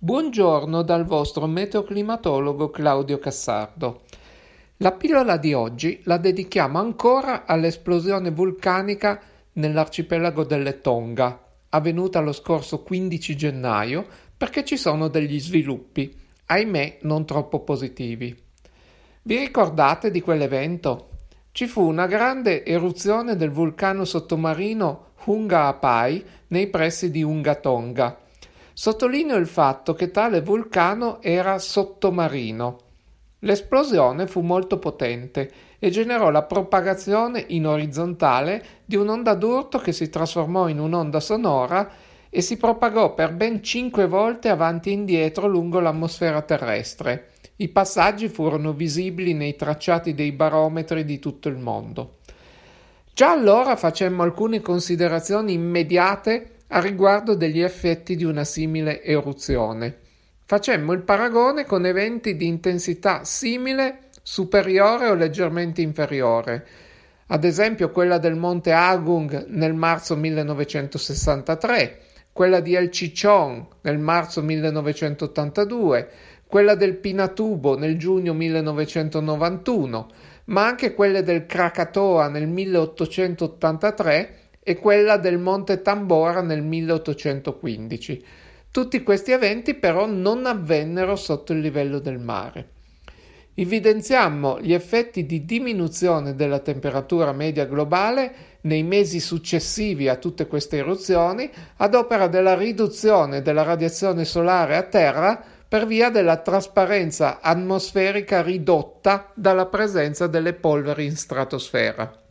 Buongiorno dal vostro meteoclimatologo Claudio Cassardo. La pillola di oggi la dedichiamo ancora all'esplosione vulcanica nell'arcipelago delle Tonga, avvenuta lo scorso 15 gennaio, perché ci sono degli sviluppi, ahimè non troppo positivi. Vi ricordate di quell'evento? Ci fu una grande eruzione del vulcano sottomarino Hunga Apai nei pressi di Unga Tonga. Sottolineo il fatto che tale vulcano era sottomarino. L'esplosione fu molto potente e generò la propagazione in orizzontale di un'onda d'urto che si trasformò in un'onda sonora e si propagò per ben cinque volte avanti e indietro lungo l'atmosfera terrestre. I passaggi furono visibili nei tracciati dei barometri di tutto il mondo. Già allora facemmo alcune considerazioni immediate a riguardo degli effetti di una simile eruzione. Facemmo il paragone con eventi di intensità simile, superiore o leggermente inferiore, ad esempio quella del monte Agung nel marzo 1963, quella di El Chichon nel marzo 1982, quella del Pinatubo nel giugno 1991, ma anche quelle del Krakatoa nel 1883 e quella del Monte Tambora nel 1815. Tutti questi eventi però non avvennero sotto il livello del mare. Evidenziammo gli effetti di diminuzione della temperatura media globale nei mesi successivi a tutte queste eruzioni ad opera della riduzione della radiazione solare a Terra per via della trasparenza atmosferica ridotta dalla presenza delle polveri in stratosfera.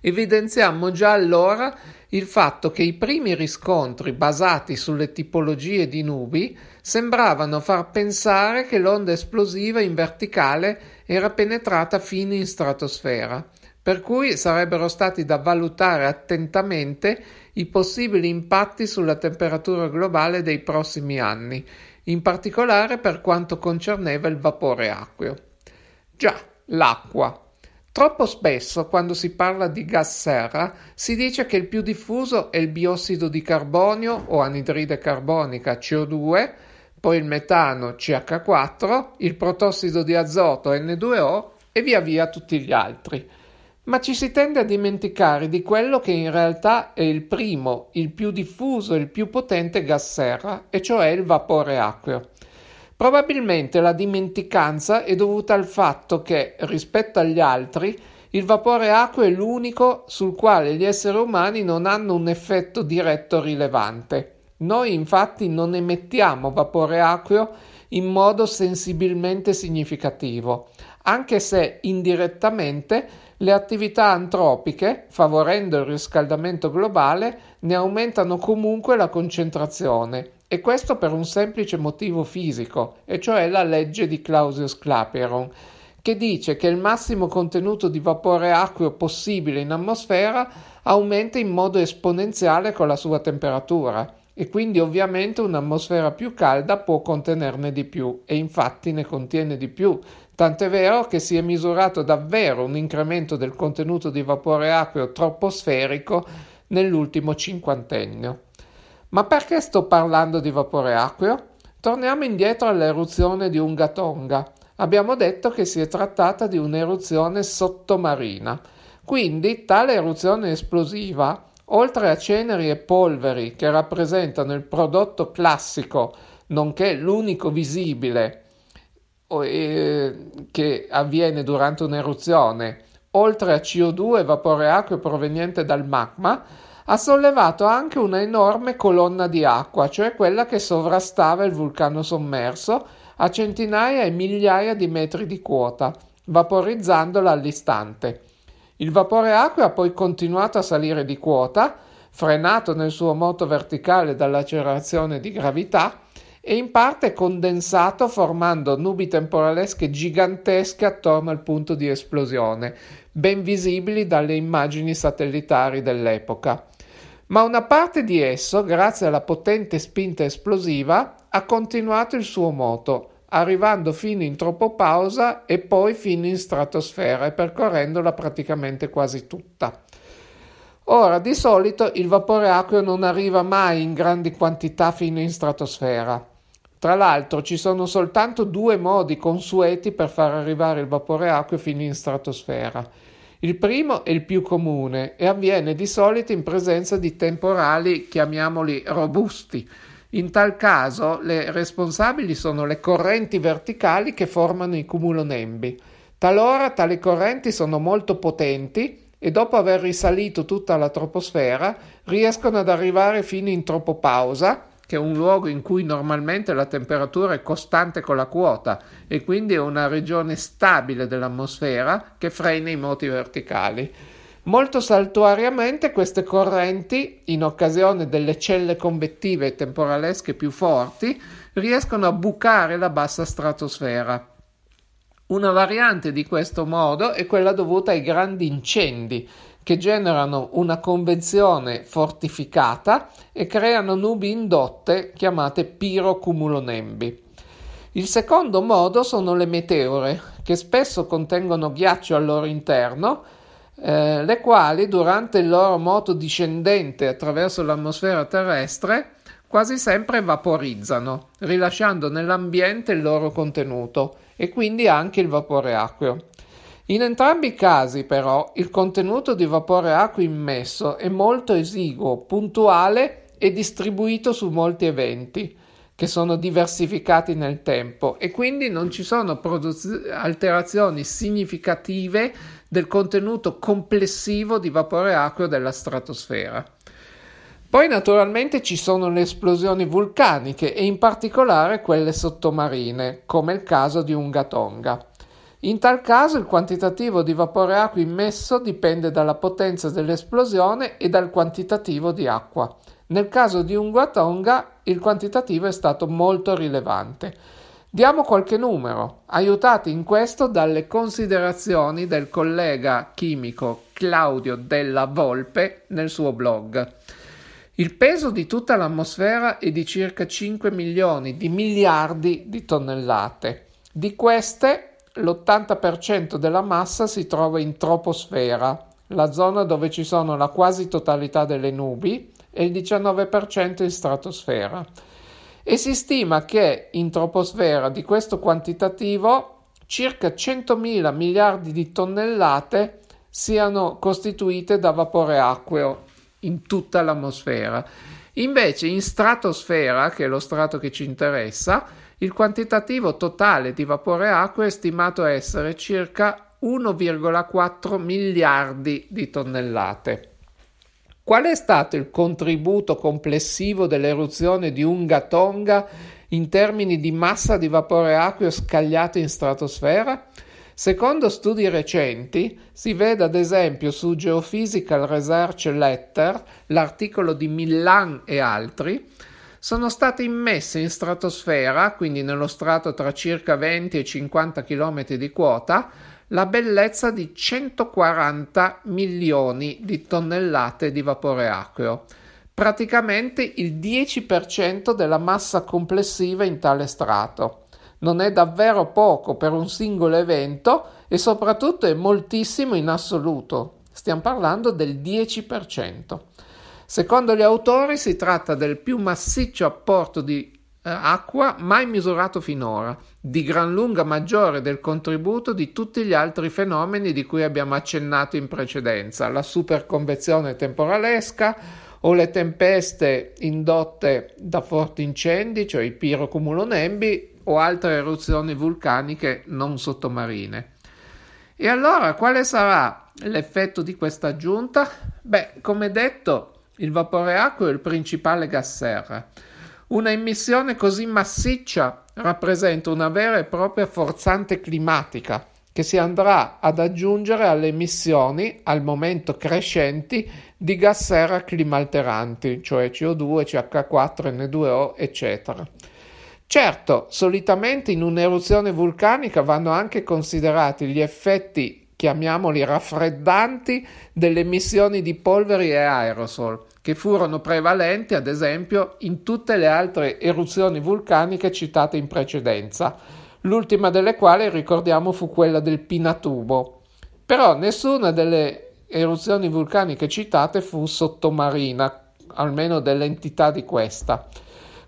Evidenziamo già allora il fatto che i primi riscontri basati sulle tipologie di nubi sembravano far pensare che l'onda esplosiva in verticale era penetrata fino in stratosfera, per cui sarebbero stati da valutare attentamente i possibili impatti sulla temperatura globale dei prossimi anni in particolare per quanto concerneva il vapore acqueo. Già, l'acqua. Troppo spesso, quando si parla di gas serra, si dice che il più diffuso è il biossido di carbonio o anidride carbonica CO2, poi il metano CH4, il protossido di azoto N2O e via via tutti gli altri ma ci si tende a dimenticare di quello che in realtà è il primo, il più diffuso e il più potente gas serra, e cioè il vapore acqueo. Probabilmente la dimenticanza è dovuta al fatto che, rispetto agli altri, il vapore acqueo è l'unico sul quale gli esseri umani non hanno un effetto diretto rilevante. Noi infatti non emettiamo vapore acqueo in modo sensibilmente significativo, anche se indirettamente le attività antropiche, favorendo il riscaldamento globale, ne aumentano comunque la concentrazione, e questo per un semplice motivo fisico, e cioè la legge di Clausius-Clapeyron, che dice che il massimo contenuto di vapore acqueo possibile in atmosfera aumenta in modo esponenziale con la sua temperatura e quindi ovviamente un'atmosfera più calda può contenerne di più e infatti ne contiene di più, tant'è vero che si è misurato davvero un incremento del contenuto di vapore acqueo troposferico nell'ultimo cinquantennio. Ma perché sto parlando di vapore acqueo? Torniamo indietro all'eruzione di Ungatonga. Abbiamo detto che si è trattata di un'eruzione sottomarina. Quindi tale eruzione esplosiva Oltre a ceneri e polveri che rappresentano il prodotto classico, nonché l'unico visibile eh, che avviene durante un'eruzione, oltre a CO2 e vapore acqueo proveniente dal magma, ha sollevato anche una enorme colonna di acqua, cioè quella che sovrastava il vulcano sommerso a centinaia e migliaia di metri di quota, vaporizzandola all'istante. Il vapore acqueo ha poi continuato a salire di quota, frenato nel suo moto verticale dall'accelerazione di gravità, e in parte condensato formando nubi temporalesche gigantesche attorno al punto di esplosione, ben visibili dalle immagini satellitari dell'epoca. Ma una parte di esso, grazie alla potente spinta esplosiva, ha continuato il suo moto, arrivando fino in tropopausa e poi fino in stratosfera e percorrendola praticamente quasi tutta. Ora, di solito il vapore acqueo non arriva mai in grandi quantità fino in stratosfera. Tra l'altro ci sono soltanto due modi consueti per far arrivare il vapore acqueo fino in stratosfera. Il primo è il più comune e avviene di solito in presenza di temporali, chiamiamoli robusti. In tal caso le responsabili sono le correnti verticali che formano i cumulonembi. Talora tali correnti sono molto potenti e dopo aver risalito tutta la troposfera riescono ad arrivare fino in tropopausa che è un luogo in cui normalmente la temperatura è costante con la quota e quindi è una regione stabile dell'atmosfera che frena i moti verticali. Molto saltuariamente queste correnti, in occasione delle celle convettive temporalesche più forti, riescono a bucare la bassa stratosfera. Una variante di questo modo è quella dovuta ai grandi incendi che generano una convezione fortificata e creano nubi indotte chiamate pirocumulonembi. Il secondo modo sono le meteore, che spesso contengono ghiaccio al loro interno, eh, le quali durante il loro moto discendente attraverso l'atmosfera terrestre quasi sempre vaporizzano, rilasciando nell'ambiente il loro contenuto e quindi anche il vapore acqueo. In entrambi i casi, però, il contenuto di vapore acqueo immesso è molto esiguo, puntuale e distribuito su molti eventi che sono diversificati nel tempo e quindi non ci sono produz- alterazioni significative del contenuto complessivo di vapore acqueo della stratosfera. Poi naturalmente ci sono le esplosioni vulcaniche e in particolare quelle sottomarine, come il caso di Ungatonga. In tal caso il quantitativo di vapore acqueo immesso dipende dalla potenza dell'esplosione e dal quantitativo di acqua. Nel caso di Ungatonga il quantitativo è stato molto rilevante. Diamo qualche numero, aiutati in questo dalle considerazioni del collega chimico Claudio Della Volpe nel suo blog. Il peso di tutta l'atmosfera è di circa 5 milioni di miliardi di tonnellate. Di queste l'80% della massa si trova in troposfera, la zona dove ci sono la quasi totalità delle nubi, e il 19% in stratosfera. E si stima che in troposfera di questo quantitativo circa 100.000 miliardi di tonnellate siano costituite da vapore acqueo in tutta l'atmosfera. Invece in stratosfera, che è lo strato che ci interessa, il quantitativo totale di vapore acqueo è stimato essere circa 1,4 miliardi di tonnellate. Qual è stato il contributo complessivo dell'eruzione di Unga Tonga in termini di massa di vapore acqueo scagliato in stratosfera? Secondo studi recenti, si vede ad esempio su Geophysical Research Letter, l'articolo di Millan e altri, sono state immesse in stratosfera, quindi nello strato tra circa 20 e 50 km di quota, la bellezza di 140 milioni di tonnellate di vapore acqueo, praticamente il 10% della massa complessiva in tale strato. Non è davvero poco per un singolo evento e soprattutto è moltissimo in assoluto. Stiamo parlando del 10%. Secondo gli autori si tratta del più massiccio apporto di eh, acqua mai misurato finora, di gran lunga maggiore del contributo di tutti gli altri fenomeni di cui abbiamo accennato in precedenza, la superconvezione temporalesca o le tempeste indotte da forti incendi, cioè i pirocumulonembi o altre eruzioni vulcaniche non sottomarine. E allora quale sarà l'effetto di questa aggiunta? Beh, come detto, il vapore acqueo è il principale gas serra. Una emissione così massiccia rappresenta una vera e propria forzante climatica che si andrà ad aggiungere alle emissioni al momento crescenti di gas serra climalteranti, cioè CO2, CH4, N2O, eccetera. Certo, solitamente in un'eruzione vulcanica vanno anche considerati gli effetti, chiamiamoli raffreddanti, delle emissioni di polveri e aerosol, che furono prevalenti ad esempio in tutte le altre eruzioni vulcaniche citate in precedenza, l'ultima delle quali ricordiamo fu quella del Pinatubo. Però nessuna delle eruzioni vulcaniche citate fu sottomarina, almeno dell'entità di questa.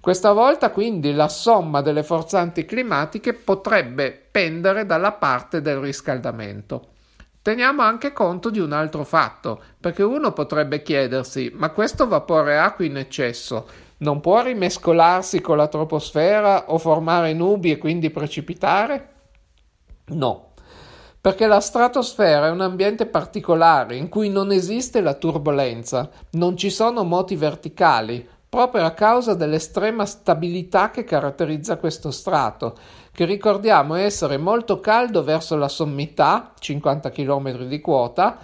Questa volta quindi la somma delle forzanti climatiche potrebbe pendere dalla parte del riscaldamento. Teniamo anche conto di un altro fatto, perché uno potrebbe chiedersi: ma questo vapore acqua in eccesso non può rimescolarsi con la troposfera o formare nubi e quindi precipitare? No, perché la stratosfera è un ambiente particolare in cui non esiste la turbolenza, non ci sono moti verticali, proprio a causa dell'estrema stabilità che caratterizza questo strato, che ricordiamo essere molto caldo verso la sommità, 50 km di quota,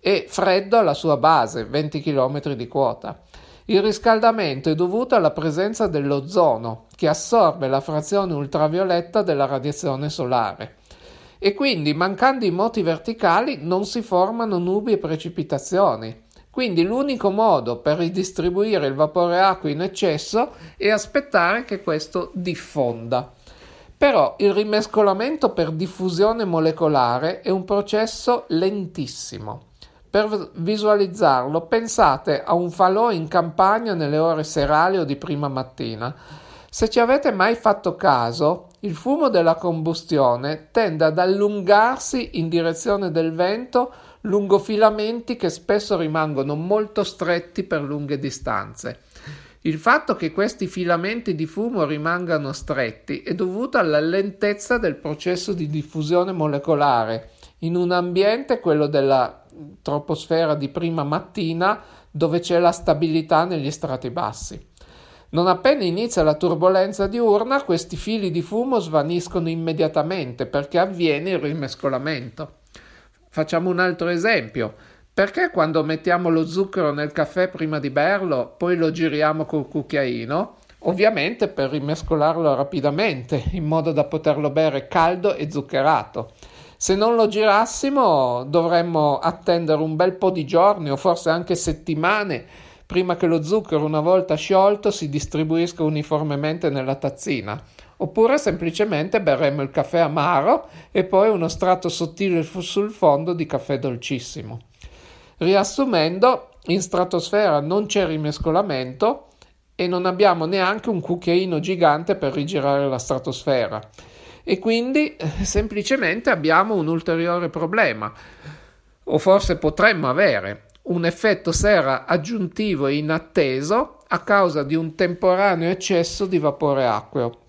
e freddo alla sua base, 20 km di quota. Il riscaldamento è dovuto alla presenza dell'ozono, che assorbe la frazione ultravioletta della radiazione solare. E quindi, mancando i moti verticali, non si formano nubi e precipitazioni. Quindi l'unico modo per ridistribuire il vapore acqua in eccesso è aspettare che questo diffonda. Però il rimescolamento per diffusione molecolare è un processo lentissimo. Per visualizzarlo pensate a un falò in campagna nelle ore serali o di prima mattina. Se ci avete mai fatto caso, il fumo della combustione tende ad allungarsi in direzione del vento lungo filamenti che spesso rimangono molto stretti per lunghe distanze. Il fatto che questi filamenti di fumo rimangano stretti è dovuto alla lentezza del processo di diffusione molecolare in un ambiente, quello della troposfera di prima mattina, dove c'è la stabilità negli strati bassi. Non appena inizia la turbolenza diurna, questi fili di fumo svaniscono immediatamente perché avviene il rimescolamento. Facciamo un altro esempio. Perché quando mettiamo lo zucchero nel caffè prima di berlo, poi lo giriamo col cucchiaino? Ovviamente per rimescolarlo rapidamente, in modo da poterlo bere caldo e zuccherato. Se non lo girassimo, dovremmo attendere un bel po' di giorni o forse anche settimane prima che lo zucchero, una volta sciolto, si distribuisca uniformemente nella tazzina oppure semplicemente berremo il caffè amaro e poi uno strato sottile sul fondo di caffè dolcissimo. Riassumendo, in stratosfera non c'è rimescolamento e non abbiamo neanche un cucchiaino gigante per rigirare la stratosfera e quindi eh, semplicemente abbiamo un ulteriore problema o forse potremmo avere un effetto serra aggiuntivo e inatteso a causa di un temporaneo eccesso di vapore acqueo.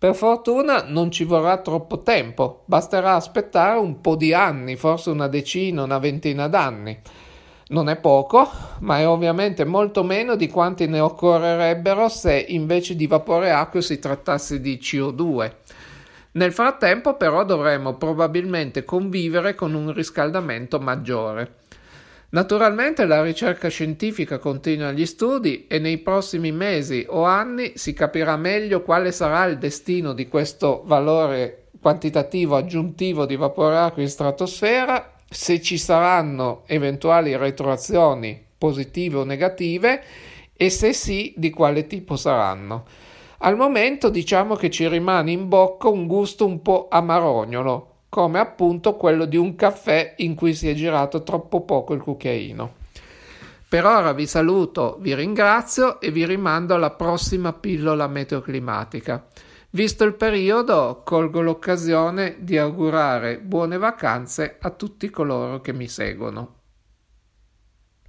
Per fortuna non ci vorrà troppo tempo, basterà aspettare un po' di anni, forse una decina, una ventina d'anni. Non è poco, ma è ovviamente molto meno di quanti ne occorrerebbero se invece di vapore acqueo si trattasse di CO2. Nel frattempo però dovremo probabilmente convivere con un riscaldamento maggiore. Naturalmente la ricerca scientifica continua gli studi e nei prossimi mesi o anni si capirà meglio quale sarà il destino di questo valore quantitativo aggiuntivo di vapore acqua in stratosfera, se ci saranno eventuali retroazioni positive o negative e se sì di quale tipo saranno. Al momento diciamo che ci rimane in bocca un gusto un po' amarognolo, come appunto quello di un caffè in cui si è girato troppo poco il cucchiaino. Per ora vi saluto, vi ringrazio e vi rimando alla prossima pillola meteoclimatica. Visto il periodo, colgo l'occasione di augurare buone vacanze a tutti coloro che mi seguono.